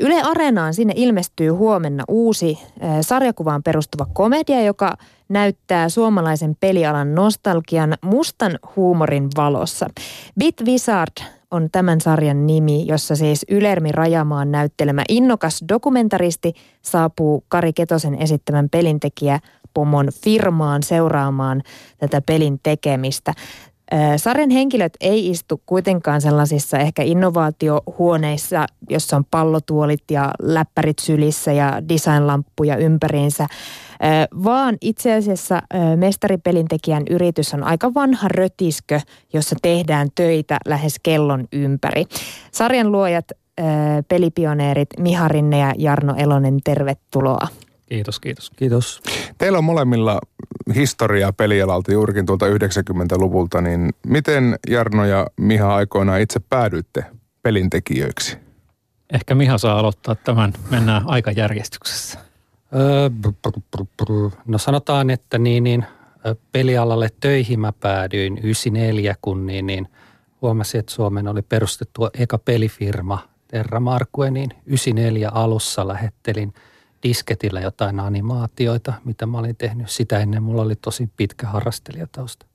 Yle Areenaan sinne ilmestyy huomenna uusi sarjakuvaan perustuva komedia, joka näyttää suomalaisen pelialan nostalgian mustan huumorin valossa. Bit Wizard on tämän sarjan nimi, jossa siis Ylermi Rajamaan näyttelemä innokas dokumentaristi saapuu Kari Ketosen esittämän pelintekijä pomon firmaan seuraamaan tätä pelin tekemistä. Sarjan henkilöt ei istu kuitenkaan sellaisissa ehkä innovaatiohuoneissa, jossa on pallotuolit ja läppärit sylissä ja designlamppuja ympäriinsä, vaan itse asiassa mestaripelintekijän yritys on aika vanha rötiskö, jossa tehdään töitä lähes kellon ympäri. Sarjan luojat, pelipioneerit Miha Rinne ja Jarno Elonen, tervetuloa. Kiitos, kiitos. Kiitos. Teillä on molemmilla historiaa pelialalta juurikin tuolta 90-luvulta, niin miten Jarno ja Miha aikoinaan itse päädyitte pelintekijöiksi? Ehkä Miha saa aloittaa tämän, mennään aikajärjestyksessä. Öö, no sanotaan, että niin, niin pelialalle töihin mä päädyin 94, kun niin, niin huomasin, että Suomen oli perustettu eka pelifirma Terra Markue, niin 94 alussa lähettelin – disketillä jotain animaatioita, mitä mä olin tehnyt. Sitä ennen mulla oli tosi pitkä harrastelijatausta.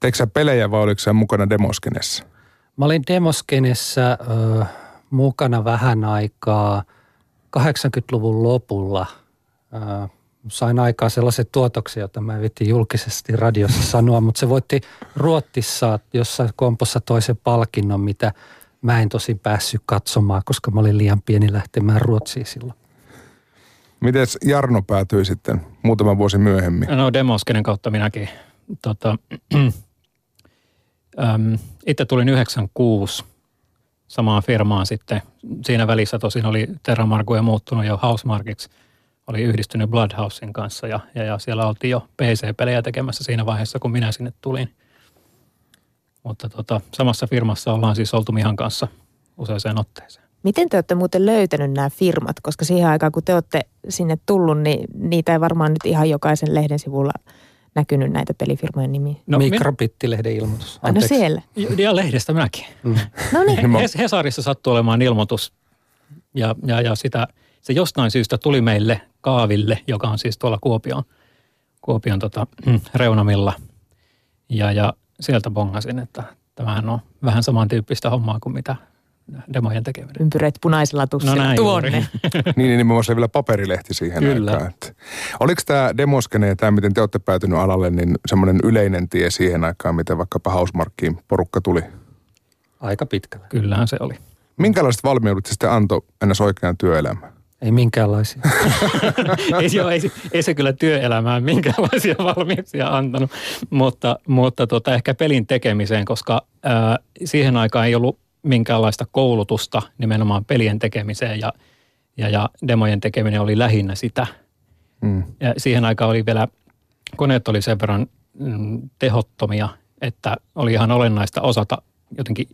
Teikö sä pelejä vai oliko sä mukana demoskenessa? Mä olin demoskenessa äh, mukana vähän aikaa 80-luvun lopulla. Äh, sain aikaa sellaiset tuotoksia, joita mä vitti julkisesti radiossa sanoa, mutta se voitti Ruottissa jossain kompossa toisen palkinnon, mitä mä en tosi päässyt katsomaan, koska mä olin liian pieni lähtemään Ruotsiin silloin. Miten Jarno päätyi sitten muutama vuosi myöhemmin? No Demoskenen kautta minäkin. Tota, äm, itse tulin 96 samaan firmaan sitten. Siinä välissä tosin oli Terramarku ja muuttunut jo Housemarkiksi. Oli yhdistynyt Bloodhousein kanssa ja, ja, ja siellä oltiin jo PC-pelejä tekemässä siinä vaiheessa, kun minä sinne tulin. Mutta tota, samassa firmassa ollaan siis oltu Mihan kanssa useaseen otteeseen. Miten te olette muuten löytänyt nämä firmat? Koska siihen aikaan, kun te olette sinne tullut, niin niitä ei varmaan nyt ihan jokaisen lehden sivulla näkynyt näitä pelifirmojen nimiä. No, Mikrobitti-lehden ilmoitus. Aina no siellä. Ja lehdestä mäkin. Mm. no niin. Hesarissa sattui olemaan ilmoitus ja, ja, ja sitä, se jostain syystä tuli meille Kaaville, joka on siis tuolla Kuopion, Kuopion tota, reunamilla. Ja, ja sieltä bongasin, että tämähän on vähän samantyyppistä hommaa kuin mitä demojen tekeminen. Ympyrät punaisella tussilla no näin tuonne. niin, niin, niin muassa vielä paperilehti siihen Kyllä. aikaan. Että. Oliko tämä demoskene ja tämä, miten te olette päätynyt alalle, niin semmoinen yleinen tie siihen aikaan, miten vaikkapa Hausmarkkiin porukka tuli? Aika pitkällä. Kyllähän se oli. Minkälaiset valmiudet sitten antoi ennäs oikean työelämään? Ei minkäänlaisia. ei, joo, ei, ei se kyllä työelämään minkäänlaisia valmiuksia antanut, mutta, mutta tota, ehkä pelin tekemiseen, koska ää, siihen aikaan ei ollut minkäänlaista koulutusta nimenomaan pelien tekemiseen ja, ja, ja demojen tekeminen oli lähinnä sitä. Mm. Ja siihen aikaan oli vielä, koneet oli sen verran mm, tehottomia, että oli ihan olennaista osata jotenkin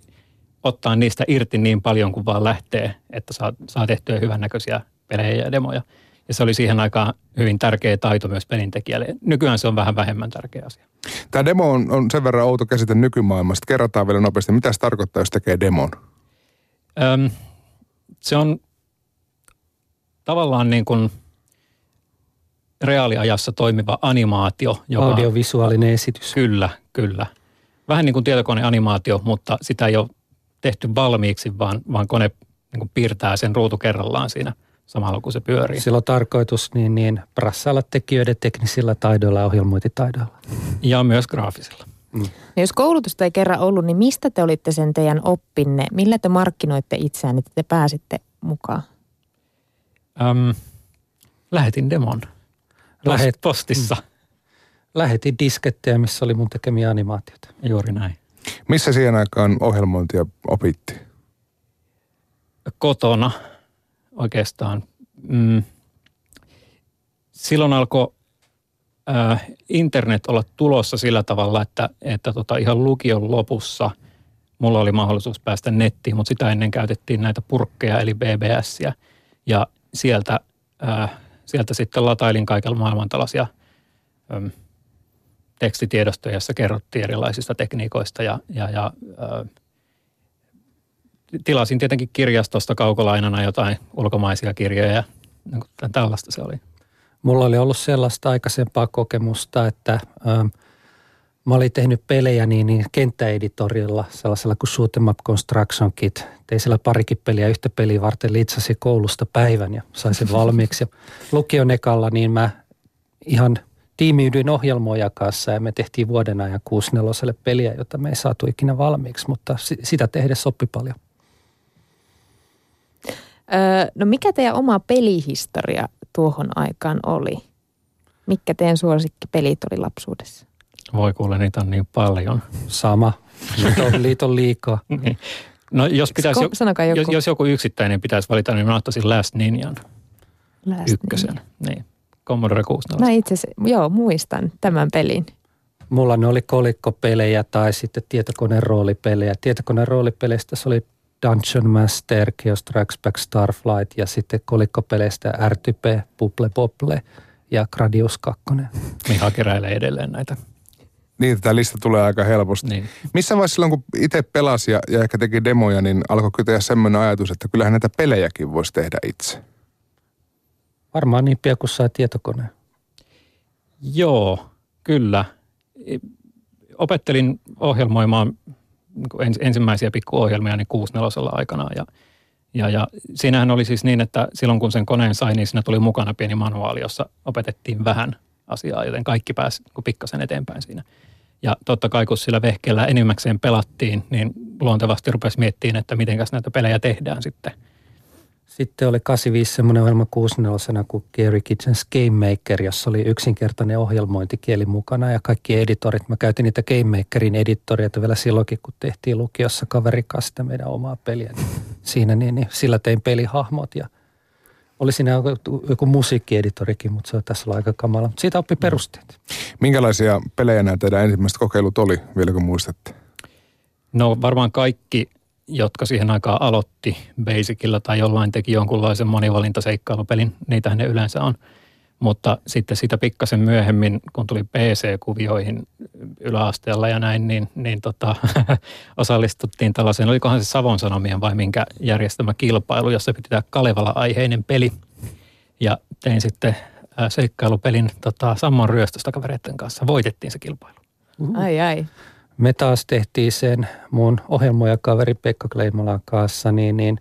ottaa niistä irti niin paljon kuin vaan lähtee, että saa, saa tehtyä hyvännäköisiä pelejä ja demoja. Ja se oli siihen aikaan hyvin tärkeä taito myös pelintekijälle. Nykyään se on vähän vähemmän tärkeä asia. Tämä demo on, on sen verran outo käsite nykymaailmasta. Kerrotaan vielä nopeasti, mitä se tarkoittaa, jos tekee demon? Öm, se on tavallaan niin kuin reaaliajassa toimiva animaatio. Joka, Audiovisuaalinen esitys. Kyllä, kyllä. Vähän niin kuin tietokoneanimaatio, mutta sitä ei ole tehty valmiiksi, vaan, vaan kone niin kuin piirtää sen ruutu kerrallaan siinä – samalla kun se pyörii. Sillä on tarkoitus niin, niin prassailla tekijöiden teknisillä taidoilla ja ohjelmointitaidoilla. Ja myös graafisilla. Mm. No jos koulutusta ei kerran ollut, niin mistä te olitte sen teidän oppinne? Millä te markkinoitte itseään, että te pääsitte mukaan? Öm, lähetin demon. Lähet, postissa. Mm. Lähetin diskettejä, missä oli mun tekemiä animaatioita. Juuri näin. Missä siihen aikaan ohjelmointia opitti? Kotona oikeastaan. Mm, silloin alkoi äh, internet olla tulossa sillä tavalla, että, että tota ihan lukion lopussa mulla oli mahdollisuus päästä nettiin, mutta sitä ennen käytettiin näitä purkkeja eli BBSiä. Ja sieltä, äh, sieltä sitten latailin kaikella maailman tällaisia ähm, tekstitiedostoja, jossa kerrottiin erilaisista tekniikoista ja, ja, ja äh, tilasin tietenkin kirjastosta kaukolainana jotain ulkomaisia kirjoja. Niin tällaista se oli. Mulla oli ollut sellaista aikaisempaa kokemusta, että ähm, mä olin tehnyt pelejä niin, niin kenttäeditorilla, sellaisella kuin Shoot Up Construction Kit. Tein siellä parikin peliä yhtä peliä varten, litsasi koulusta päivän ja sain sen valmiiksi. lukion ekalla niin mä ihan tiimiydyin ohjelmoja kanssa ja me tehtiin vuoden ajan 64 peliä, jota me ei saatu ikinä valmiiksi, mutta sitä tehdessä oppi paljon. Öö, no mikä teidän oma pelihistoria tuohon aikaan oli? Mikä teidän suosikkipelit oli lapsuudessa? Voi kuule, niitä on niin paljon. Sama. Liiton, liiton liikaa. niin. No jos, pitäisi, Ko, joku? Jos, jos joku yksittäinen pitäisi valita, niin mä ottaisin Last Ninjan. Last ykkösen. Ninja. Niin. Commodore 64. Mä itse joo, muistan tämän pelin. Mulla ne oli kolikkopelejä tai sitten tietokoneen roolipelejä. Tietokoneen roolipeleistä se oli Dungeon Master, Chaos Strikes Back, Starflight ja sitten kolikkopeleistä R-Type, Bubble Bobble ja Gradius 2. Miha keräilee edelleen näitä. Niin, tämä lista tulee aika helposti. Niin. Missä vaiheessa silloin, kun itse pelasi ja, ja ehkä teki demoja, niin alkoi kyteä semmoinen ajatus, että kyllähän näitä pelejäkin voisi tehdä itse? Varmaan niin pian kuin sai tietokoneen. Joo, kyllä. Opettelin ohjelmoimaan niin ensimmäisiä pikkuohjelmia niin 64 aikana ja, ja, ja siinähän oli siis niin, että silloin kun sen koneen sai, niin siinä tuli mukana pieni manuaali, jossa opetettiin vähän asiaa, joten kaikki pääsi niin pikkasen eteenpäin siinä. Ja totta kai kun sillä vehkeellä enimmäkseen pelattiin, niin luontevasti rupesi miettimään, että miten näitä pelejä tehdään sitten – sitten oli 85 semmoinen ohjelma 64 kuin Gary Kitchens Game Maker, jossa oli yksinkertainen ohjelmointikieli mukana ja kaikki editorit. Mä käytin niitä Game Makerin editoreita vielä silloinkin, kun tehtiin lukiossa kaverin kanssa meidän omaa peliä. Niin siinä niin, niin, sillä tein pelihahmot ja oli siinä joku, joku musiikkieditorikin, mutta se on tässä aika kamala. Siitä oppi perusteet. Minkälaisia pelejä nämä teidän ensimmäiset kokeilut oli, vieläkö muistatte? No varmaan kaikki jotka siihen aikaan aloitti Basicilla tai jollain teki jonkunlaisen monivalintaseikkailupelin, niitähän ne yleensä on. Mutta sitten sitä pikkasen myöhemmin, kun tuli PC-kuvioihin yläasteella ja näin, niin, niin tota, osallistuttiin tällaiseen, olikohan se Savon Sanomien vai minkä järjestämä kilpailu, jossa piti tehdä Kalevala-aiheinen peli. Ja tein sitten seikkailupelin tota, Sammon ryöstöstä kavereiden kanssa. Voitettiin se kilpailu. Ai ai. Me taas tehtiin sen mun ohjelmojakaveri Pekka Kleimolan kanssa, niin, niin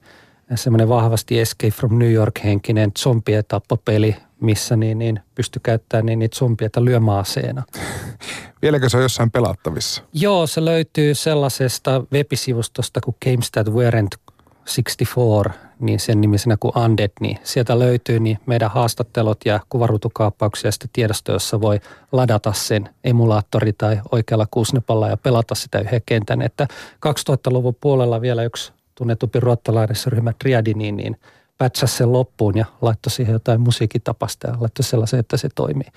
semmoinen vahvasti Escape from New York-henkinen zombietappopeli, missä niin, niin pystyi käyttämään niin niitä zombieita lyömäaseena. Vieläkö se on jossain pelattavissa? Joo, se löytyy sellaisesta webisivustosta kuin Games That Weren't 64, niin sen nimisenä kuin Undead, niin sieltä löytyy niin meidän haastattelut ja kuvaruutukaappauksia ja sitten tiedosto, jossa voi ladata sen emulaattori tai oikealla kuusnepalla ja pelata sitä yhden kentän. Että 2000-luvun puolella vielä yksi tunnetumpi ruottalainen ryhmä Triadi, niin, pätsäsi sen loppuun ja laittoi siihen jotain musiikitapasta ja laittoi sellaisen, että se toimii.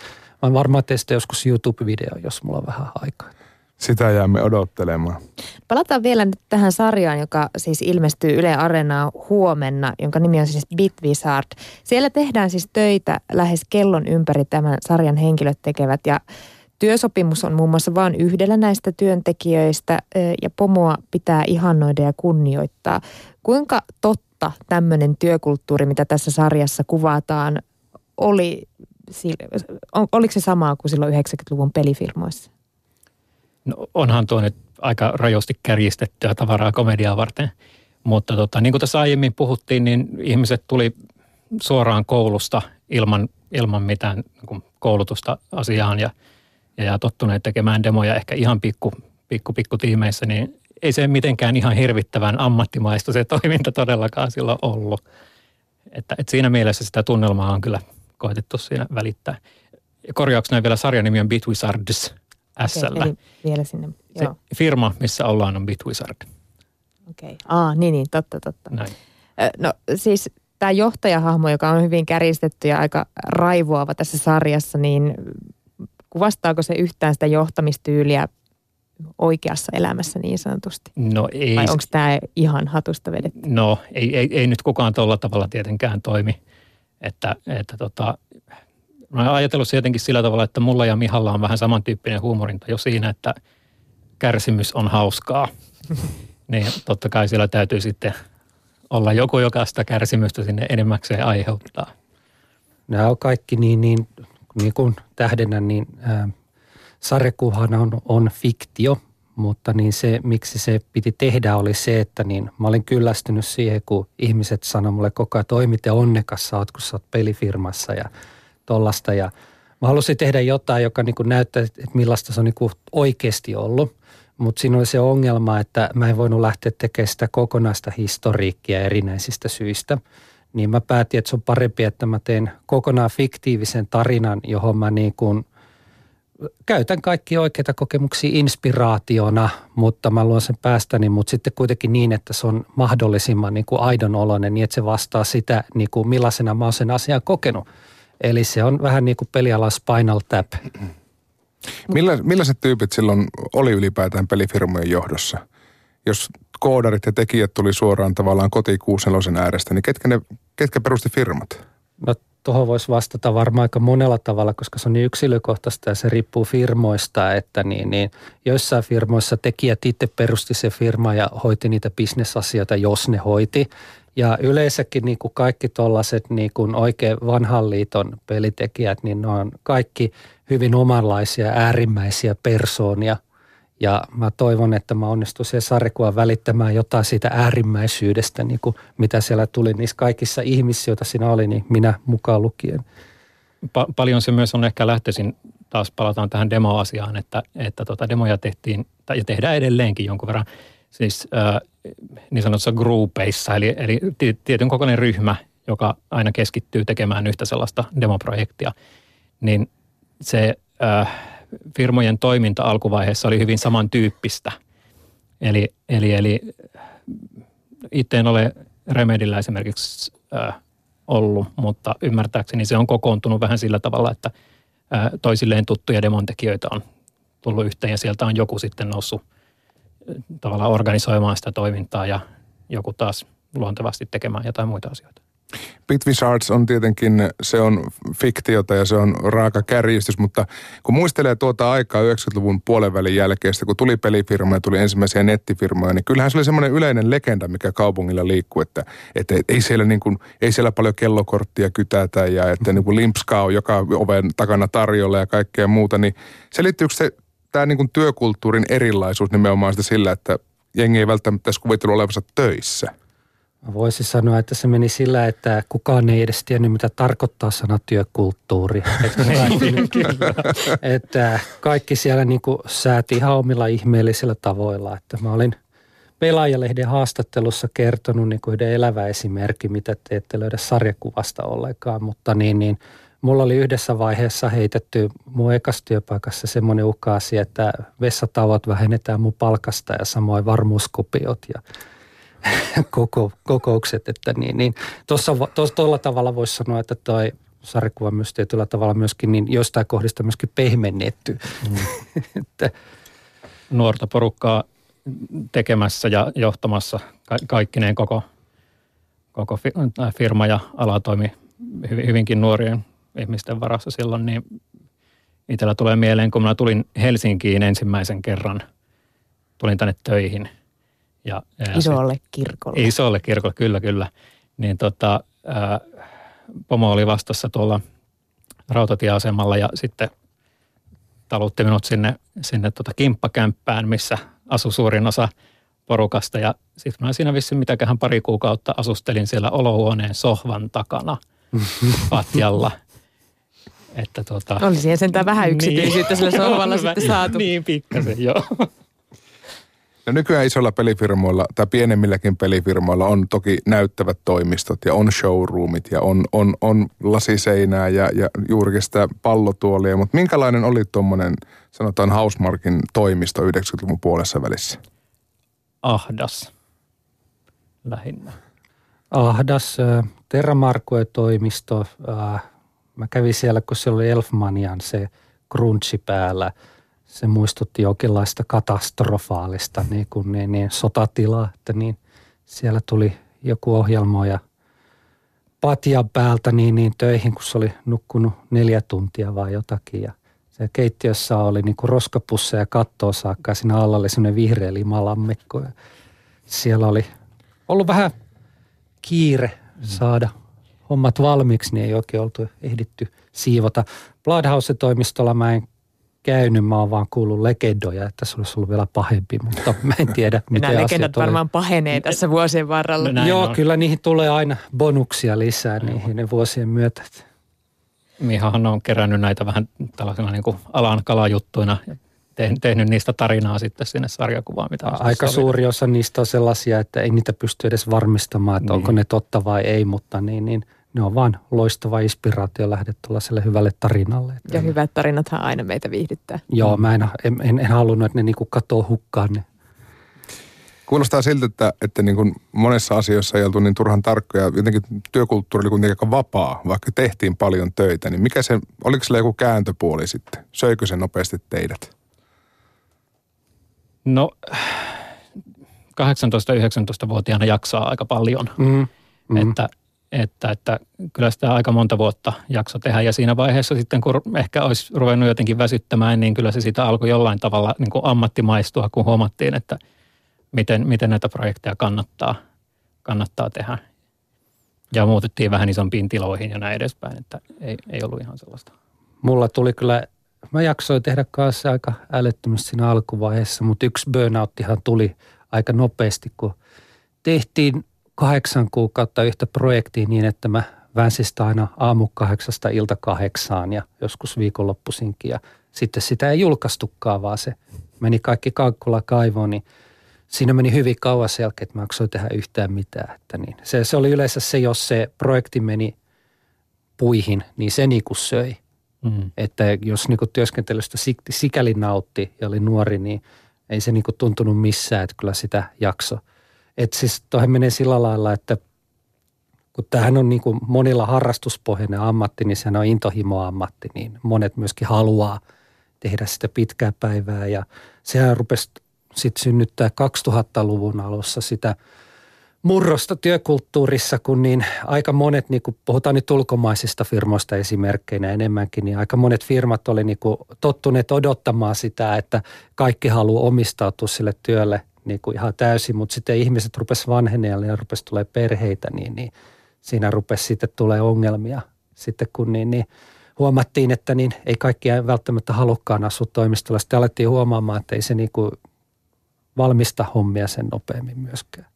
Mä varmaan teen joskus YouTube-video, jos mulla on vähän aikaa. Sitä jäämme odottelemaan. Palataan vielä nyt tähän sarjaan, joka siis ilmestyy Yle Areenaa huomenna, jonka nimi on siis Bit Wizard. Siellä tehdään siis töitä lähes kellon ympäri tämän sarjan henkilöt tekevät ja Työsopimus on muun muassa vain yhdellä näistä työntekijöistä ja pomoa pitää ihannoida ja kunnioittaa. Kuinka totta tämmöinen työkulttuuri, mitä tässä sarjassa kuvataan, oli, oliko se samaa kuin silloin 90-luvun pelifilmoissa? No, onhan tuo nyt aika rajosti kärjistettyä tavaraa komediaa varten. Mutta tota, niin kuin tässä aiemmin puhuttiin, niin ihmiset tuli suoraan koulusta ilman, ilman mitään niin koulutusta asiaan ja, ja, ja tottuneet tekemään demoja ehkä ihan pikku, pikku, pikku tiimeissä, niin ei se mitenkään ihan hirvittävän ammattimaista se toiminta todellakaan silloin ollut. Että, että siinä mielessä sitä tunnelmaa on kyllä koetettu siinä välittää. Korjauksena vielä sarjan nimi on Bitwizards – S. Okay, vielä sinne. Se Joo. firma, missä ollaan, on Bitwizard. Okei. Okay. Aa, niin, niin, totta, totta. Näin. No siis tämä johtajahahmo, joka on hyvin kärjistetty ja aika raivoava tässä sarjassa, niin kuvastaako se yhtään sitä johtamistyyliä oikeassa elämässä niin sanotusti? No ei. Vai onko tämä ihan hatusta vedetty? No ei, ei, ei nyt kukaan tuolla tavalla tietenkään toimi. Että, että tota, Mä olen ajatellut se jotenkin sillä tavalla, että mulla ja Mihalla on vähän samantyyppinen huumorinta jo siinä, että kärsimys on hauskaa. niin totta kai siellä täytyy sitten olla joku, joka sitä kärsimystä sinne enemmäkseen aiheuttaa. Nämä on kaikki niin, niin, niin kuin tähdennä, niin ää, sarjakuvahan on, on fiktio, mutta niin se, miksi se piti tehdä, oli se, että niin mä olin kyllästynyt siihen, kun ihmiset sanoivat mulle koko ajan, että miten onnekas sä oot, kun sä oot pelifirmassa ja tollasta. Ja mä halusin tehdä jotain, joka niin kuin näyttää, että millaista se on niin kuin oikeasti ollut. Mutta siinä oli se ongelma, että mä en voinut lähteä tekemään sitä kokonaista historiikkia erinäisistä syistä. Niin mä päätin, että se on parempi, että mä teen kokonaan fiktiivisen tarinan, johon mä niin kuin käytän kaikki oikeita kokemuksia inspiraationa, mutta mä luon sen päästäni, mutta sitten kuitenkin niin, että se on mahdollisimman niin kuin aidon oloinen, niin että se vastaa sitä, niin kuin millaisena mä oon sen asian kokenut. Eli se on vähän niin kuin pelialan Spinal Tap. Millä, millaiset tyypit silloin oli ylipäätään pelifirmojen johdossa? Jos koodarit ja tekijät tuli suoraan tavallaan kotikuuselosen äärestä, niin ketkä, ne, ketkä perusti firmat? No tuohon voisi vastata varmaan aika monella tavalla, koska se on niin yksilökohtaista ja se riippuu firmoista, että niin, niin joissain firmoissa tekijät itse perusti se firma ja hoiti niitä bisnesasioita, jos ne hoiti. Ja yleensäkin niin kuin kaikki tuollaiset niin kuin oikein vanhan liiton pelitekijät, niin ne on kaikki hyvin omanlaisia äärimmäisiä persoonia. Ja mä toivon, että mä onnistun siellä sarjakuvan välittämään jotain siitä äärimmäisyydestä, niin kuin mitä siellä tuli niissä kaikissa ihmisissä, joita siinä oli, niin minä mukaan lukien. Pa- paljon se myös on ehkä lähtöisin, taas palataan tähän demoasiaan, että, että tota demoja tehtiin ja tehdään edelleenkin jonkun verran siis äh, niin sanotussa groupeissa, eli, eli tietyn kokoinen ryhmä, joka aina keskittyy tekemään yhtä sellaista demoprojektia, niin se äh, firmojen toiminta alkuvaiheessa oli hyvin samantyyppistä. Eli, eli, eli itse en ole Remedillä esimerkiksi äh, ollut, mutta ymmärtääkseni se on kokoontunut vähän sillä tavalla, että äh, toisilleen tuttuja demontekijöitä on tullut yhteen ja sieltä on joku sitten noussut tavallaan organisoimaan sitä toimintaa ja joku taas luontevasti tekemään jotain muita asioita. Pit Wizards on tietenkin, se on fiktiota ja se on raaka kärjistys, mutta kun muistelee tuota aikaa 90-luvun puolenvälin jälkeen, kun tuli pelifirma ja tuli ensimmäisiä nettifirmoja, niin kyllähän se oli semmoinen yleinen legenda, mikä kaupungilla liikkuu, että, että ei, siellä niin kuin, ei siellä paljon kellokorttia kytätä ja että niin kuin limpskaa on joka oven takana tarjolla ja kaikkea muuta, niin selittyykö se tämä niin kuin työkulttuurin erilaisuus nimenomaan sitä sillä, että jengi ei välttämättä edes kuvitellut olevansa töissä – Mä voisin sanoa, että se meni sillä, että kukaan ei edes tiennyt, mitä tarkoittaa sana työkulttuuri. että, että kaikki siellä niin kuin sääti ihan omilla ihmeellisillä tavoilla. Että mä olin Pelaajalehden haastattelussa kertonut niin kuin yhden elävä esimerkki, mitä te ette löydä sarjakuvasta ollenkaan, mutta niin, niin mulla oli yhdessä vaiheessa heitetty mun ekassa työpaikassa semmoinen uhka että vessatauot vähennetään mun palkasta ja samoin varmuuskopiot ja koko, kokoukset, että niin, niin tuossa tuolla tavalla voisi sanoa, että toi sarjakuva myös tietyllä tavalla myöskin niin jostain kohdista myöskin pehmennetty. Mm. että. Nuorta porukkaa tekemässä ja johtamassa ka- kaikkineen koko, koko firma ja ala toimi hyvinkin nuorien ihmisten varassa silloin, niin itsellä tulee mieleen, kun minä tulin Helsinkiin ensimmäisen kerran, tulin tänne töihin – ja, ja isolle kirkolle. Isolle kirkolle, kyllä, kyllä. Niin tota, ää, pomo oli vastassa tuolla rautatieasemalla ja sitten talutti minut sinne, sinne tota kimppakämppään, missä asui suurin osa porukasta. Ja sitten mä siinä vissiin mitäköhän pari kuukautta asustelin siellä olohuoneen sohvan takana patjalla. Että tuota, Oli siihen sentään vähän niin. yksityisyyttä niin, sillä sohvalla sitten saatu. Niin, pikkasen, joo. No nykyään isoilla pelifirmoilla tai pienemmilläkin pelifirmoilla on toki näyttävät toimistot ja on showroomit ja on, on, on lasiseinää ja, ja juurikin sitä pallotuolia. Mutta minkälainen oli tuommoinen, sanotaan Housemarkin toimisto 90-luvun puolessa välissä? Ahdas lähinnä. Ahdas, Terramarkue toimisto. Mä kävin siellä, kun se oli Elfmanian se grunchi päällä – se muistutti jokinlaista katastrofaalista niin kuin niin, niin sotatilaa, että niin siellä tuli joku ohjelmoija patjan päältä niin, niin töihin, kun se oli nukkunut neljä tuntia vai jotakin. Ja se keittiössä oli niin kuin roskapusseja kattoa saakka ja siinä alla oli semmoinen vihreä limalammikko ja siellä oli ollut vähän kiire saada hommat valmiiksi, niin ei oikein oltu ehditty siivota. Bloodhouse-toimistolla mä en käynyt, mä oon vaan kuullut legendoja, että se olisi ollut vielä pahempi, mutta mä en tiedä, miten Nämä legendat varmaan pahenee tässä vuosien varrella. No, Joo, on. kyllä niihin tulee aina bonuksia lisää niihin ne vuosien myötä. Mihahan on kerännyt näitä vähän tällaisena niin kuin alan kalajuttuina ja tehnyt niistä tarinaa sitten sinne sarjakuvaan. Mitä Aika suuri osa niistä on sellaisia, että ei niitä pysty edes varmistamaan, että niin. onko ne totta vai ei, mutta niin, niin ne on vaan loistava inspiraatio lähde tuollaiselle hyvälle tarinalle. Ja hyvät tarinathan aina meitä viihdyttää. Joo, mä en, en, en, en halunnut, että ne niinku katoo hukkaan ne. Kuulostaa siltä, että, että niin kuin monessa asiassa ei oltu niin turhan tarkkoja. Jotenkin työkulttuuri oli kuitenkin aika vapaa, vaikka tehtiin paljon töitä. Niin mikä se, oliko sillä joku kääntöpuoli sitten? Söikö se nopeasti teidät? No 18-19-vuotiaana jaksaa aika paljon. Mm, mm. Että että, että kyllä sitä aika monta vuotta jakso tehdä. Ja siinä vaiheessa sitten, kun ehkä olisi ruvennut jotenkin väsyttämään, niin kyllä se sitä alkoi jollain tavalla niin kuin ammattimaistua, kun huomattiin, että miten, miten näitä projekteja kannattaa, kannattaa tehdä. Ja muutettiin vähän isompiin tiloihin ja näin edespäin, että ei, ei ollut ihan sellaista. Mulla tuli kyllä, mä jaksoin tehdä kanssa aika älyttömästi siinä alkuvaiheessa, mutta yksi burnouttihan tuli aika nopeasti, kun tehtiin kahdeksan kuukautta yhtä projektia niin, että mä väänsin sitä aina aamu kahdeksasta ilta kahdeksaan ja joskus viikonloppuisinkin. Ja sitten sitä ei julkaistukaan, vaan se meni kaikki kankkulla kaivoon, niin siinä meni hyvin kauan sen jälkeen, että mä jaksoin tehdä yhtään mitään. Että niin. se, se oli yleensä se, jos se projekti meni puihin, niin se niinku söi. Mm. Että jos niinku työskentelystä sikäli nautti ja oli nuori, niin ei se niinku tuntunut missään, että kyllä sitä jakso – että siis toihan menee sillä lailla, että kun tämähän on niin kuin monilla harrastuspohjainen ammatti, niin sehän on intohimoammatti, niin monet myöskin haluaa tehdä sitä pitkää päivää. Ja sehän rupesi sitten synnyttää 2000-luvun alussa sitä murrosta työkulttuurissa, kun niin aika monet, niin kun puhutaan nyt ulkomaisista firmoista esimerkkeinä enemmänkin, niin aika monet firmat oli niin tottuneet odottamaan sitä, että kaikki haluaa omistautua sille työlle – niin kuin ihan täysin, mutta sitten ihmiset rupes vanhenemaan ja rupes tulee perheitä, niin, niin siinä rupesi sitten tulee ongelmia. Sitten kun niin, niin huomattiin, että niin ei kaikki välttämättä halukkaan asua toimistolla. Sitten alettiin huomaamaan, että ei se niin kuin valmista hommia sen nopeammin myöskään.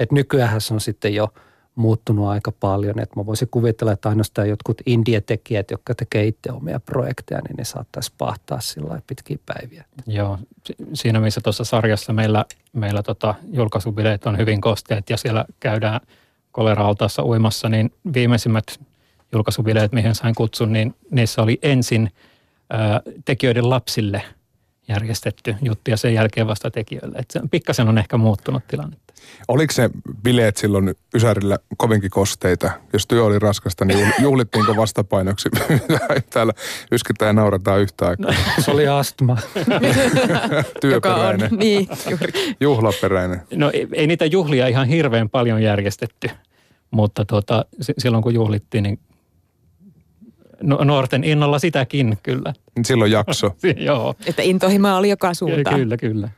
Et nykyään se on sitten jo – muuttunut aika paljon. Että mä voisin kuvitella, että ainoastaan jotkut indie-tekijät, jotka tekee itse omia projekteja, niin ne saattaisi pahtaa sillä pitkiä päiviä. Joo, siinä missä tuossa sarjassa meillä, meillä tota julkaisubileet on hyvin kosteet ja siellä käydään kolera-altaassa uimassa, niin viimeisimmät julkaisubileet, mihin sain kutsun, niin niissä oli ensin ää, tekijöiden lapsille järjestetty juttu ja sen jälkeen vasta tekijöille. Että pikkasen on ehkä muuttunut tilanne. Oliko se bileet silloin Ysärillä kovinkin kosteita? Jos työ oli raskasta, niin juhlittiinko vastapainoksi? Täällä yskitään ja naurataan yhtä aikaa. No, se oli astma. Työperäinen. On, niin, juuri. Juhlaperäinen. No ei, ei niitä juhlia ihan hirveän paljon järjestetty, mutta tuota, silloin kun juhlittiin, niin no, nuorten innolla sitäkin kyllä. Silloin jakso. Joo. Että intohimoa oli joka suuntaan. Kyllä, kyllä.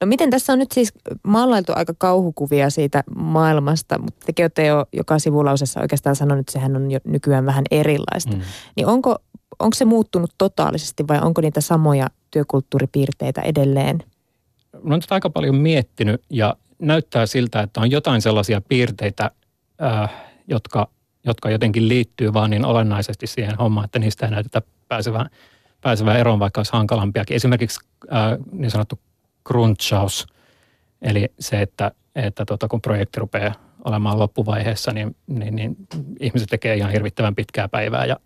No miten tässä on nyt siis maalailtu aika kauhukuvia siitä maailmasta, mutta tekin olette jo joka sivulausessa oikeastaan sanonut, että sehän on jo nykyään vähän erilaista. Mm. Niin onko, onko se muuttunut totaalisesti vai onko niitä samoja työkulttuuripiirteitä edelleen? Olen aika paljon miettinyt ja näyttää siltä, että on jotain sellaisia piirteitä, äh, jotka, jotka jotenkin liittyy vaan niin olennaisesti siihen hommaan, että niistä ei näytetä pääsevän, pääsevän eroon, vaikka olisi hankalampiakin. Esimerkiksi äh, niin sanottu crunchaus, eli se, että, että tota, kun projekti rupeaa olemaan loppuvaiheessa, niin, niin, niin ihmiset tekee ihan hirvittävän pitkää päivää ja,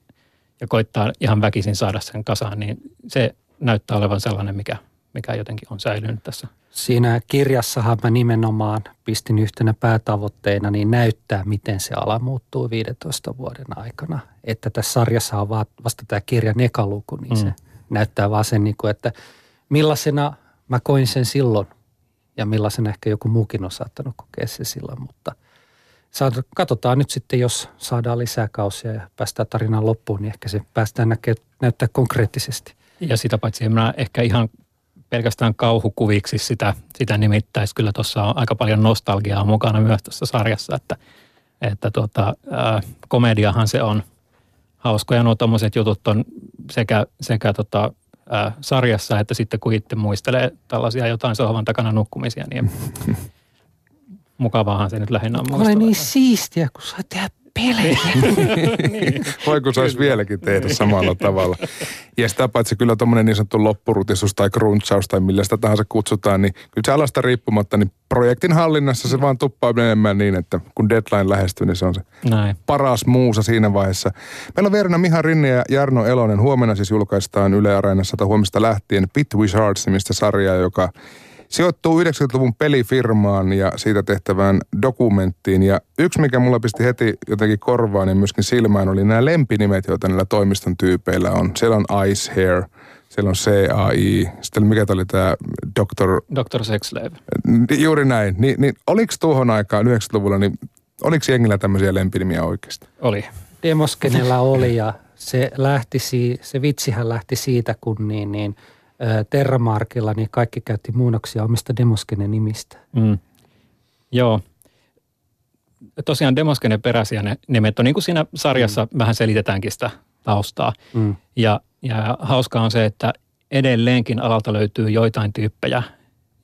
ja koittaa ihan väkisin saada sen kasaan, niin se näyttää olevan sellainen, mikä, mikä jotenkin on säilynyt tässä. Siinä kirjassahan mä nimenomaan pistin yhtenä päätavoitteena niin näyttää, miten se ala muuttuu 15 vuoden aikana. Että tässä sarjassa on vasta tämä kirjan ekaluku, niin mm. se näyttää vaan sen, niin kuin, että millaisena – mä koin sen silloin ja millaisen ehkä joku muukin on saattanut kokea se silloin, mutta katsotaan nyt sitten, jos saadaan lisää kausia ja päästään tarinan loppuun, niin ehkä se päästään näke, näyttää konkreettisesti. Ja sitä paitsi mä ehkä ihan pelkästään kauhukuviksi sitä, sitä nimittäisi. Kyllä tuossa on aika paljon nostalgiaa mukana myös tässä sarjassa, että, että tota, ää, komediahan se on. Hauskoja nuo tuommoiset jutut on sekä, sekä tota, ää, sarjassa, että sitten kun itse muistelee tällaisia jotain sohvan takana nukkumisia, niin mukavaahan se nyt lähinnä on Ole niin siistiä, kun saa tehdä pelejä. niin. Voi kun saisi vieläkin tehdä samalla tavalla. Ja sitä paitsi kyllä tuommoinen niin sanottu loppurutistus tai gruntsaus tai millä sitä tahansa kutsutaan, niin kyllä se alasta riippumatta, niin projektin hallinnassa se vaan tuppaa menemään niin, että kun deadline lähestyy, niin se on se Näin. paras muusa siinä vaiheessa. Meillä on vierellä Miha Rinne ja Jarno Elonen. Huomenna siis julkaistaan Yle Areenassa tai huomista lähtien Pit Wizards nimistä sarjaa, joka sijoittuu 90-luvun pelifirmaan ja siitä tehtävään dokumenttiin. Ja yksi, mikä mulla pisti heti jotenkin korvaan ja myöskin silmään, oli nämä lempinimet, joita näillä toimiston tyypeillä on. Siellä on Ice Hair, siellä on CAI, sitten mikä oli tämä Dr. Dr. Sexslave. Juuri näin. Ni, niin oliko tuohon aikaan 90-luvulla, niin oliko jengillä tämmöisiä lempinimiä oikeasti? Oli. Demoskenella oli ja se, lähti, se vitsihän lähti siitä, kun niin, niin – Terramarkilla, niin kaikki käytti muunnoksia omista Demoskenen nimistä. Mm. Joo. Tosiaan Demoskenen peräisiä ne nimet on, niin kuin siinä sarjassa mm. vähän selitetäänkin sitä taustaa. Mm. Ja, ja hauskaa on se, että edelleenkin alalta löytyy joitain tyyppejä,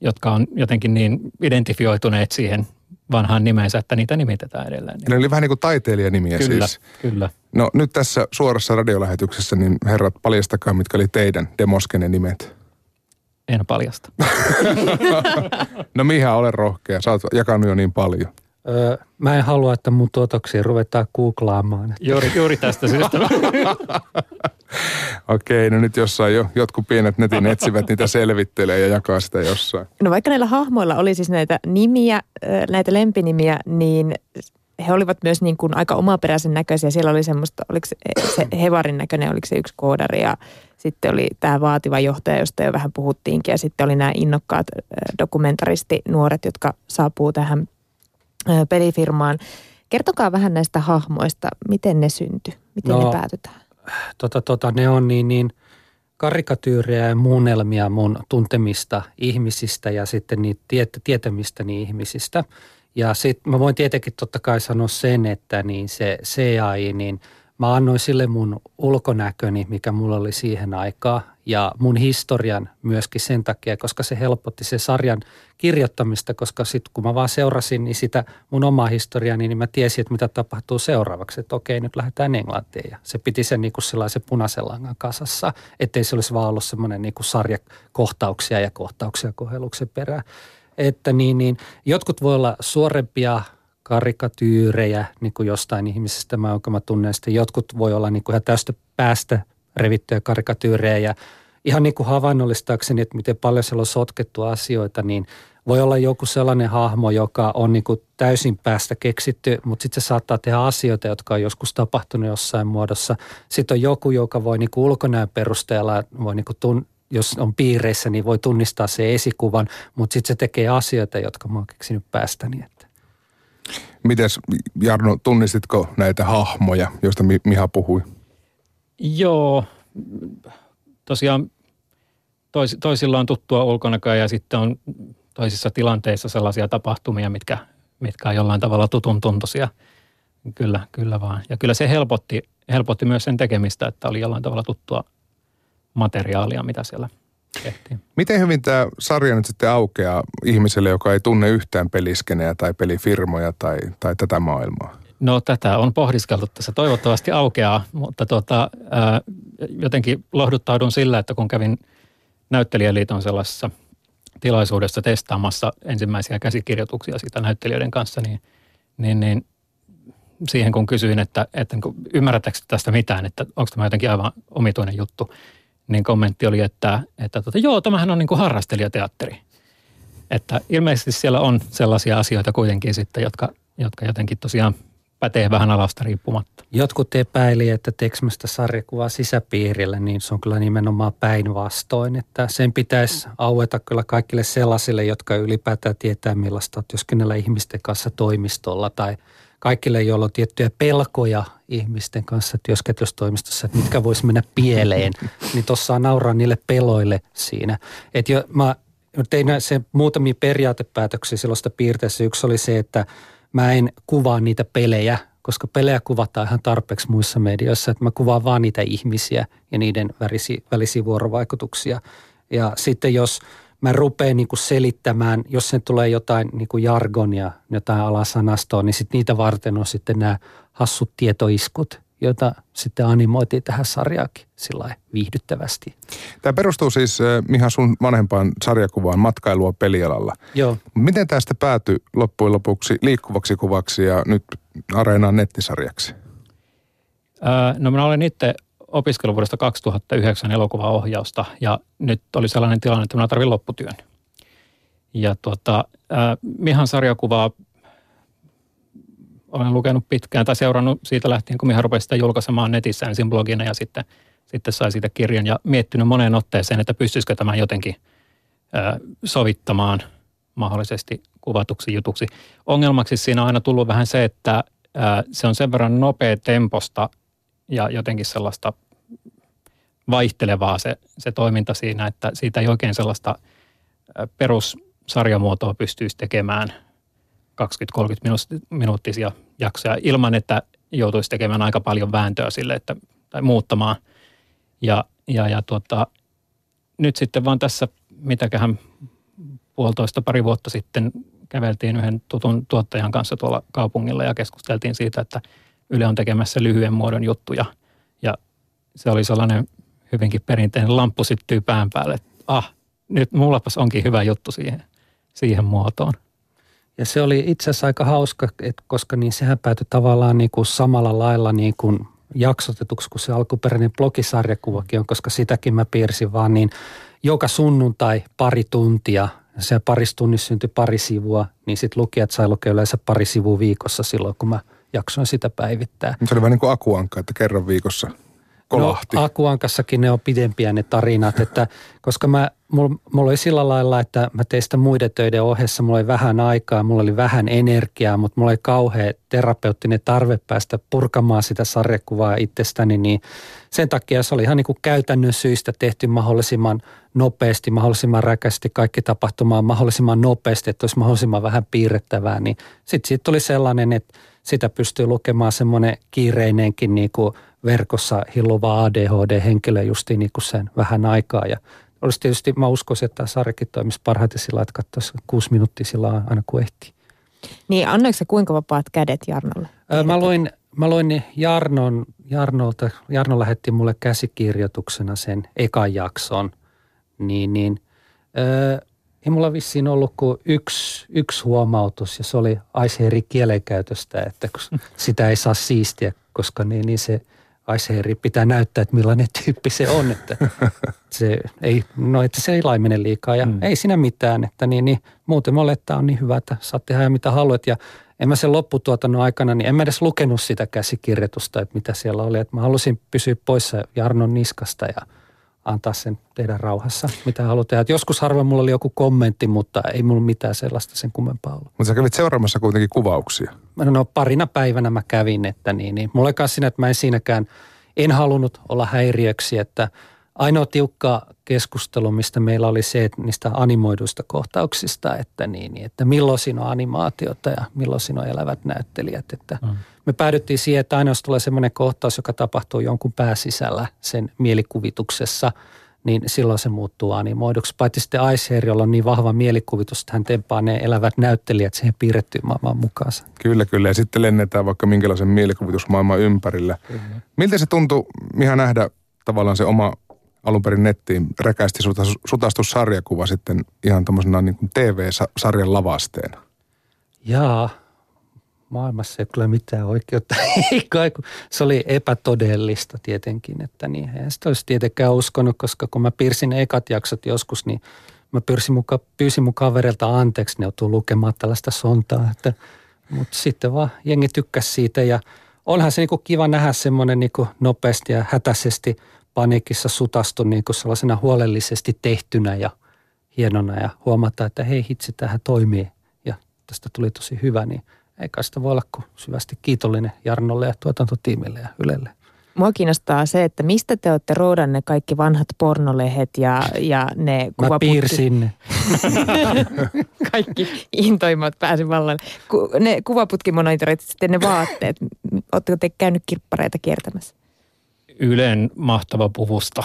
jotka on jotenkin niin identifioituneet siihen vanhaan nimensä, että niitä nimitetään edelleen. Ne oli vähän niin kuin taiteilijanimiä kyllä, siis. Kyllä, No nyt tässä suorassa radiolähetyksessä, niin herrat, paljastakaa, mitkä oli teidän Demoskenen nimet. En paljasta. no Miha, ole rohkea. Sä oot jakanut jo niin paljon. Öö, mä en halua, että mun tuotoksia ruvetaan googlaamaan. Että... Juuri, juuri tästä syystä. Okei, no nyt jossain jo jotkut pienet netin etsivät niitä selvittelee ja jakaa sitä jossain. No vaikka näillä hahmoilla oli siis näitä nimiä, näitä lempinimiä, niin he olivat myös niin kuin aika omaperäisen näköisiä. Siellä oli semmoista, oliko se, se Hevarin näköinen, oliko se yksi koodari ja sitten oli tämä vaativa johtaja, josta jo vähän puhuttiinkin ja sitten oli nämä innokkaat dokumentaristi nuoret, jotka saapuu tähän pelifirmaan. Kertokaa vähän näistä hahmoista, miten ne syntyi, miten no, ne päätetään? Tota, tota, ne on niin, niin karikatyyrejä ja muunnelmia mun tuntemista ihmisistä ja sitten niitä tiet, tietämistäni ihmisistä. Ja sitten mä voin tietenkin totta kai sanoa sen, että niin se CAI, niin mä annoin sille mun ulkonäköni, mikä mulla oli siihen aikaan ja mun historian myöskin sen takia, koska se helpotti se sarjan kirjoittamista, koska sitten kun mä vaan seurasin niin sitä mun omaa historiaa, niin mä tiesin, että mitä tapahtuu seuraavaksi, että okei, nyt lähdetään Englantiin ja se piti sen niin kuin sellaisen punaisen langan kasassa, ettei se olisi vaan ollut semmoinen niin kuin sarjakohtauksia ja kohtauksia kohelluksen perään. Että niin, niin jotkut voi olla suorempia karikatyyrejä niin kuin jostain ihmisestä, mä, jonka mä tunnen. Sitten jotkut voi olla niin kuin ihan tästä päästä revittyjä karikatyyrejä ja ihan niin kuin havainnollistaakseni, että miten paljon siellä on sotkettu asioita, niin voi olla joku sellainen hahmo, joka on niin kuin täysin päästä keksitty, mutta sitten se saattaa tehdä asioita, jotka on joskus tapahtunut jossain muodossa. Sitten on joku, joka voi niin kuin ulkonäön perusteella, voi niin kuin tun, jos on piireissä, niin voi tunnistaa se esikuvan, mutta sitten se tekee asioita, jotka mä oon keksinyt päästäni. Että. Mites Jarno, tunnistitko näitä hahmoja, joista Miha puhui? Joo, tosiaan tois, toisilla on tuttua ulkonäköä ja sitten on toisissa tilanteissa sellaisia tapahtumia, mitkä, mitkä on jollain tavalla tutun tuntuisia. Kyllä, kyllä vaan. Ja kyllä se helpotti, helpotti myös sen tekemistä, että oli jollain tavalla tuttua materiaalia, mitä siellä tehtiin. Miten hyvin tämä sarja nyt sitten aukeaa ihmiselle, joka ei tunne yhtään peliskenejä tai pelifirmoja tai, tai tätä maailmaa? No tätä on pohdiskeltu tässä. Toivottavasti aukeaa, mutta tuota, jotenkin lohduttaudun sillä, että kun kävin näyttelijäliiton sellaisessa tilaisuudessa testaamassa ensimmäisiä käsikirjoituksia siitä näyttelijöiden kanssa, niin, niin, niin siihen kun kysyin, että, että ymmärrättekö tästä mitään, että onko tämä jotenkin aivan omituinen juttu, niin kommentti oli, että, että tota, joo, tämähän on niin kuin harrastelijateatteri. Että ilmeisesti siellä on sellaisia asioita kuitenkin sitten, jotka, jotka jotenkin tosiaan pätee vähän alasta riippumatta. Jotkut epäili, että tekemästä sarjakuvaa sisäpiirille, niin se on kyllä nimenomaan päinvastoin. Että sen pitäisi aueta kyllä kaikille sellaisille, jotka ylipäätään tietää millaista työskennellä ihmisten kanssa toimistolla tai kaikille, joilla on tiettyjä pelkoja ihmisten kanssa työskentelystoimistossa, että mitkä voisi mennä pieleen, niin tuossa nauraa niille peloille siinä. Että jo, mä tein se muutamia periaatepäätöksiä silloista piirteessä. Yksi oli se, että mä en kuvaa niitä pelejä, koska pelejä kuvataan ihan tarpeeksi muissa medioissa, että mä kuvaan vaan niitä ihmisiä ja niiden välisi, välisiä vuorovaikutuksia. Ja sitten jos mä rupean niin selittämään, jos sen tulee jotain niin jargonia, jotain alasanastoa, niin sitten niitä varten on sitten nämä hassut tietoiskut, joita sitten animoitiin tähän sarjaakin sillä viihdyttävästi. Tämä perustuu siis Miha sun vanhempaan sarjakuvaan matkailua pelialalla. Joo. Miten tästä päätyi loppujen lopuksi liikkuvaksi kuvaksi ja nyt Areenaan nettisarjaksi? Öö, no minä olen itse opiskellut vuodesta 2009 elokuvaohjausta ja nyt oli sellainen tilanne, että minä tarvin lopputyön. Ja tuota, äh, Mihan sarjakuvaa olen lukenut pitkään tai seurannut siitä lähtien, kun Miha rupesi sitä julkaisemaan netissä ensin blogina ja sitten, sitten sai siitä kirjan ja miettinyt moneen otteeseen, että pystyisikö tämän jotenkin äh, sovittamaan mahdollisesti kuvatuksi jutuksi. Ongelmaksi siinä on aina tullut vähän se, että äh, se on sen verran nopea temposta ja jotenkin sellaista vaihtelevaa se, se toiminta siinä, että siitä ei oikein sellaista perussarjamuotoa pystyisi tekemään 20-30 minuuttisia jaksoja ilman, että joutuisi tekemään aika paljon vääntöä sille, että, tai muuttamaan. Ja, ja, ja tuota, nyt sitten vaan tässä, mitäköhän puolitoista pari vuotta sitten käveltiin yhden tutun tuottajan kanssa tuolla kaupungilla ja keskusteltiin siitä, että Yle on tekemässä lyhyen muodon juttuja. Ja se oli sellainen hyvinkin perinteinen lamppu syttyy pään päälle, ah, nyt mullapas onkin hyvä juttu siihen, siihen muotoon. Ja se oli itse asiassa aika hauska, että koska niin sehän päätyi tavallaan niin kuin samalla lailla niin kuin jaksotetuksi kuin se alkuperäinen blogisarjakuvakin on, koska sitäkin mä piirsin vaan niin joka sunnuntai pari tuntia. Se parissa tunnissa syntyi pari sivua, niin sitten lukijat sai lukea yleensä pari sivua viikossa silloin, kun mä jaksoin sitä päivittää. Se oli vähän niin kuin akuankka, että kerran viikossa kolahti. No, Akuankassakin ne on pidempiä ne tarinat, että koska mä, mulla, mulla oli sillä lailla, että mä tein sitä muiden töiden ohessa, mulla oli vähän aikaa, mulla oli vähän energiaa, mutta mulla oli kauhean terapeuttinen tarve päästä purkamaan sitä sarjakuvaa itsestäni, niin sen takia se oli ihan niin kuin käytännön syistä tehty mahdollisimman nopeasti, mahdollisimman räkästi, kaikki tapahtumaan mahdollisimman nopeasti, että olisi mahdollisimman vähän piirrettävää, niin sitten siitä tuli sellainen, että sitä pystyy lukemaan semmoinen kiireinenkin niin kuin verkossa hilluva ADHD-henkilö justiin niin kuin sen vähän aikaa. Ja olisi tietysti, mä uskoisin, että tämä sarjakin toimisi parhaiten sillä, että katsoisi kuusi minuuttia sillä aina kuin ehtii. Niin, annoiko se kuinka vapaat kädet Jarnolle? Öö, mä luin, mä luin Jarnon, Jarnolta, Jarno lähetti mulle käsikirjoituksena sen ekan jakson, niin, niin öö, ei mulla vissiin ollut kuin yksi, yksi huomautus ja se oli Aisheeri kielenkäytöstä, että sitä ei saa siistiä, koska niin, niin se Aisheeri pitää näyttää, että millainen tyyppi se on, että se ei, no, että se ei laimene liikaa. Ja mm. ei siinä mitään, että niin, niin muuten mulle, että on niin hyvä, että saat tehdä mitä haluat. Ja en mä sen lopputuotannon aikana, niin en mä edes lukenut sitä käsikirjoitusta, että mitä siellä oli, että mä halusin pysyä poissa Jarnon niskasta ja – antaa sen tehdä rauhassa, mitä haluat tehdä. joskus harvoin mulla oli joku kommentti, mutta ei mulla mitään sellaista sen kummempaa ollut. Mutta sä kävit seuraamassa kuitenkin kuvauksia. No parina päivänä mä kävin, että niin, niin. Mulla ei siinä, että mä en siinäkään, en halunnut olla häiriöksi, että ainoa tiukka keskustelu, mistä meillä oli se, että niistä animoiduista kohtauksista, että, niin, niin, että milloin siinä on animaatiota ja milloin siinä on elävät näyttelijät. Että mm. Me päädyttiin siihen, että aina jos tulee semmoinen kohtaus, joka tapahtuu jonkun pääsisällä sen mielikuvituksessa, niin silloin se muuttuu animoiduksi. Paitsi sitten Icehair, jolla on niin vahva mielikuvitus, että hän tempaa ne elävät näyttelijät siihen piirrettyyn maailmaan mukaansa. Kyllä, kyllä. Ja sitten lennetään vaikka minkälaisen mielikuvitusmaailman ympärillä. Kyllä. Miltä se tuntui ihan nähdä tavallaan se oma alun perin nettiin räkäisesti sutastu sarjakuva sitten ihan tämmöisenä niin kuin TV-sarjan lavasteena? Jaa, maailmassa ei kyllä mitään oikeutta. Se oli epätodellista tietenkin, että niin, eihän sitä olisi tietenkään uskonut, koska kun mä piirsin ekat jaksot joskus, niin mä pyysin mukaan, pyysin mun kaverilta anteeksi, ne joutuu lukemaan tällaista sontaa, että, mutta sitten vaan jengi tykkäsi siitä ja onhan se niinku kiva nähdä semmoinen niinku nopeasti ja hätäisesti paniikissa sutastu niinku sellaisena huolellisesti tehtynä ja hienona ja huomata, että hei hitsi, tähän toimii ja tästä tuli tosi hyvä, niin eikä sitä voi olla kuin syvästi kiitollinen Jarnolle ja tuotantotiimille ja Ylelle. Mua kiinnostaa se, että mistä te olette roudanne kaikki vanhat pornolehet ja, ja ne Mä piirsin ne. kaikki intoimmat pääsi vallalle. Ku, ne kuvaputkimonitorit, sitten ne vaatteet. Oletteko te käynyt kirppareita kiertämässä? Ylen mahtava puvusta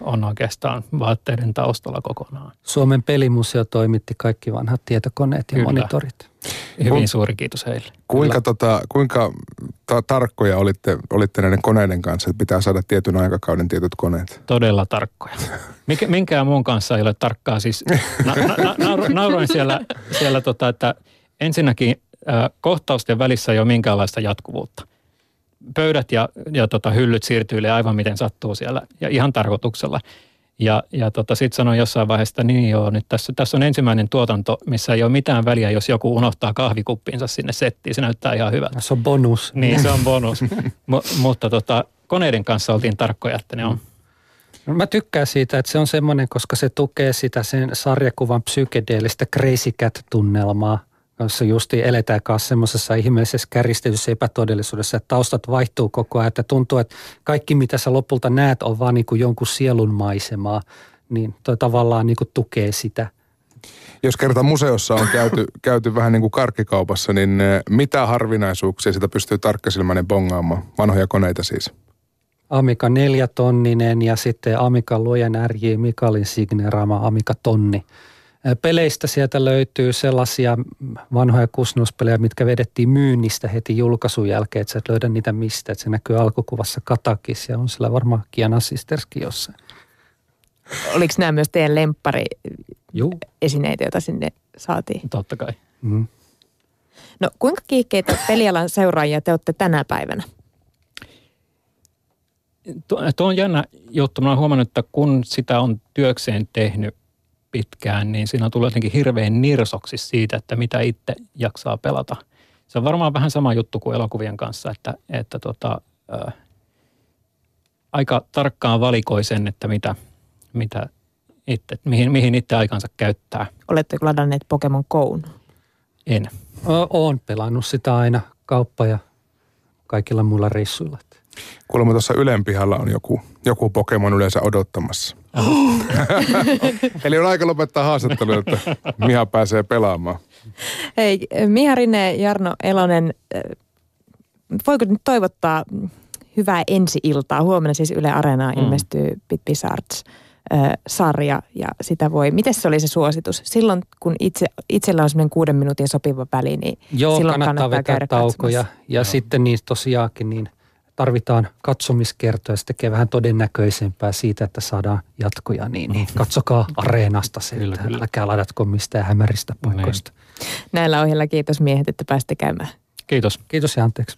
on oikeastaan vaatteiden taustalla kokonaan. Suomen pelimuseo toimitti kaikki vanhat tietokoneet ja Kyllä. monitorit. Hyvin suuri kiitos heille. Kuinka, tota, kuinka ta- tarkkoja olitte, olitte näiden koneiden kanssa, että pitää saada tietyn aikakauden tietyt koneet? Todella tarkkoja. Mikä, minkään muun kanssa ei ole tarkkaa. Siis na, na, na, nauroin siellä, siellä tota, että ensinnäkin äh, kohtausten välissä ei ole minkäänlaista jatkuvuutta. Pöydät ja, ja tota, hyllyt siirtyy aivan miten sattuu siellä ja ihan tarkoituksella. Ja, ja tota, sitten sanoin jossain vaiheessa, että niin joo, nyt tässä, tässä on ensimmäinen tuotanto, missä ei ole mitään väliä, jos joku unohtaa kahvikuppinsa sinne settiin. Se näyttää ihan hyvältä. Se on bonus. Niin, se on bonus. M- mutta tota, koneiden kanssa oltiin tarkkoja, että ne on. No, mä tykkään siitä, että se on semmoinen, koska se tukee sitä sen sarjakuvan psykedeellistä crazy cat-tunnelmaa jossa justi eletään kanssa semmoisessa ihmeellisessä kärjistetyssä epätodellisuudessa, että taustat vaihtuu koko ajan, että tuntuu, että kaikki mitä sä lopulta näet on vaan niin kuin jonkun sielun maisemaa, niin toi tavallaan niin kuin tukee sitä. Jos kerta museossa on käyty, käyty vähän niin kuin karkkikaupassa, niin eh, mitä harvinaisuuksia sitä pystyy tarkkasilmäinen bongaamaan? Vanhoja koneita siis. Amiga neljätonninen ja sitten Amiga Luojan RJ Mikalin signeeraama Amiga tonni – Peleistä sieltä löytyy sellaisia vanhoja kusnuspelejä, mitkä vedettiin myynnistä heti julkaisun jälkeen, että sä et löydä niitä mistä. Että se näkyy alkukuvassa Katakis ja on sillä varmaan Kiana Sisterskin jossain. Oliko nämä myös teidän lemppari esineitä, joita sinne saatiin? Totta kai. Mm. No kuinka kiihkeitä pelialan seuraajia te olette tänä päivänä? Tuo on jännä juttu. Mä olen huomannut, että kun sitä on työkseen tehnyt pitkään, niin siinä tulee jotenkin hirveän nirsoksi siitä, että mitä itse jaksaa pelata. Se on varmaan vähän sama juttu kuin elokuvien kanssa, että, että tota, ää, aika tarkkaan valikoi sen, että mitä, mitä itse, mihin, mihin itse aikansa käyttää. Oletteko ladanneet Pokemon Goon? En. Olen pelannut sitä aina kauppa ja kaikilla muilla reissuilla. Kuulemma tuossa Ylen pihalla on joku, joku Pokemon yleensä odottamassa. Eli on aika lopettaa haastattelu, että Miha pääsee pelaamaan. Hei, Miha Rinne, Jarno Elonen, äh, voiko nyt toivottaa hyvää ensi-iltaa? Huomenna siis Yle Areenaan mm. ilmestyy Pit Bizards äh, sarja ja sitä voi. Miten se oli se suositus? Silloin kun itse, itsellä on semmoinen kuuden minuutin sopiva väli, niin Joo, silloin kannattaa, kannattaa käydä taukoja. Katsomassa. Ja Joo. sitten niin tosiaankin niin tarvitaan katsomiskertoja, se tekee vähän todennäköisempää siitä, että saadaan jatkoja, niin, niin katsokaa areenasta se, kyllä, kyllä. älkää ladatko mistään hämäristä paikoista. Näillä ohjeilla kiitos miehet, että pääsitte käymään. Kiitos. Kiitos ja anteeksi.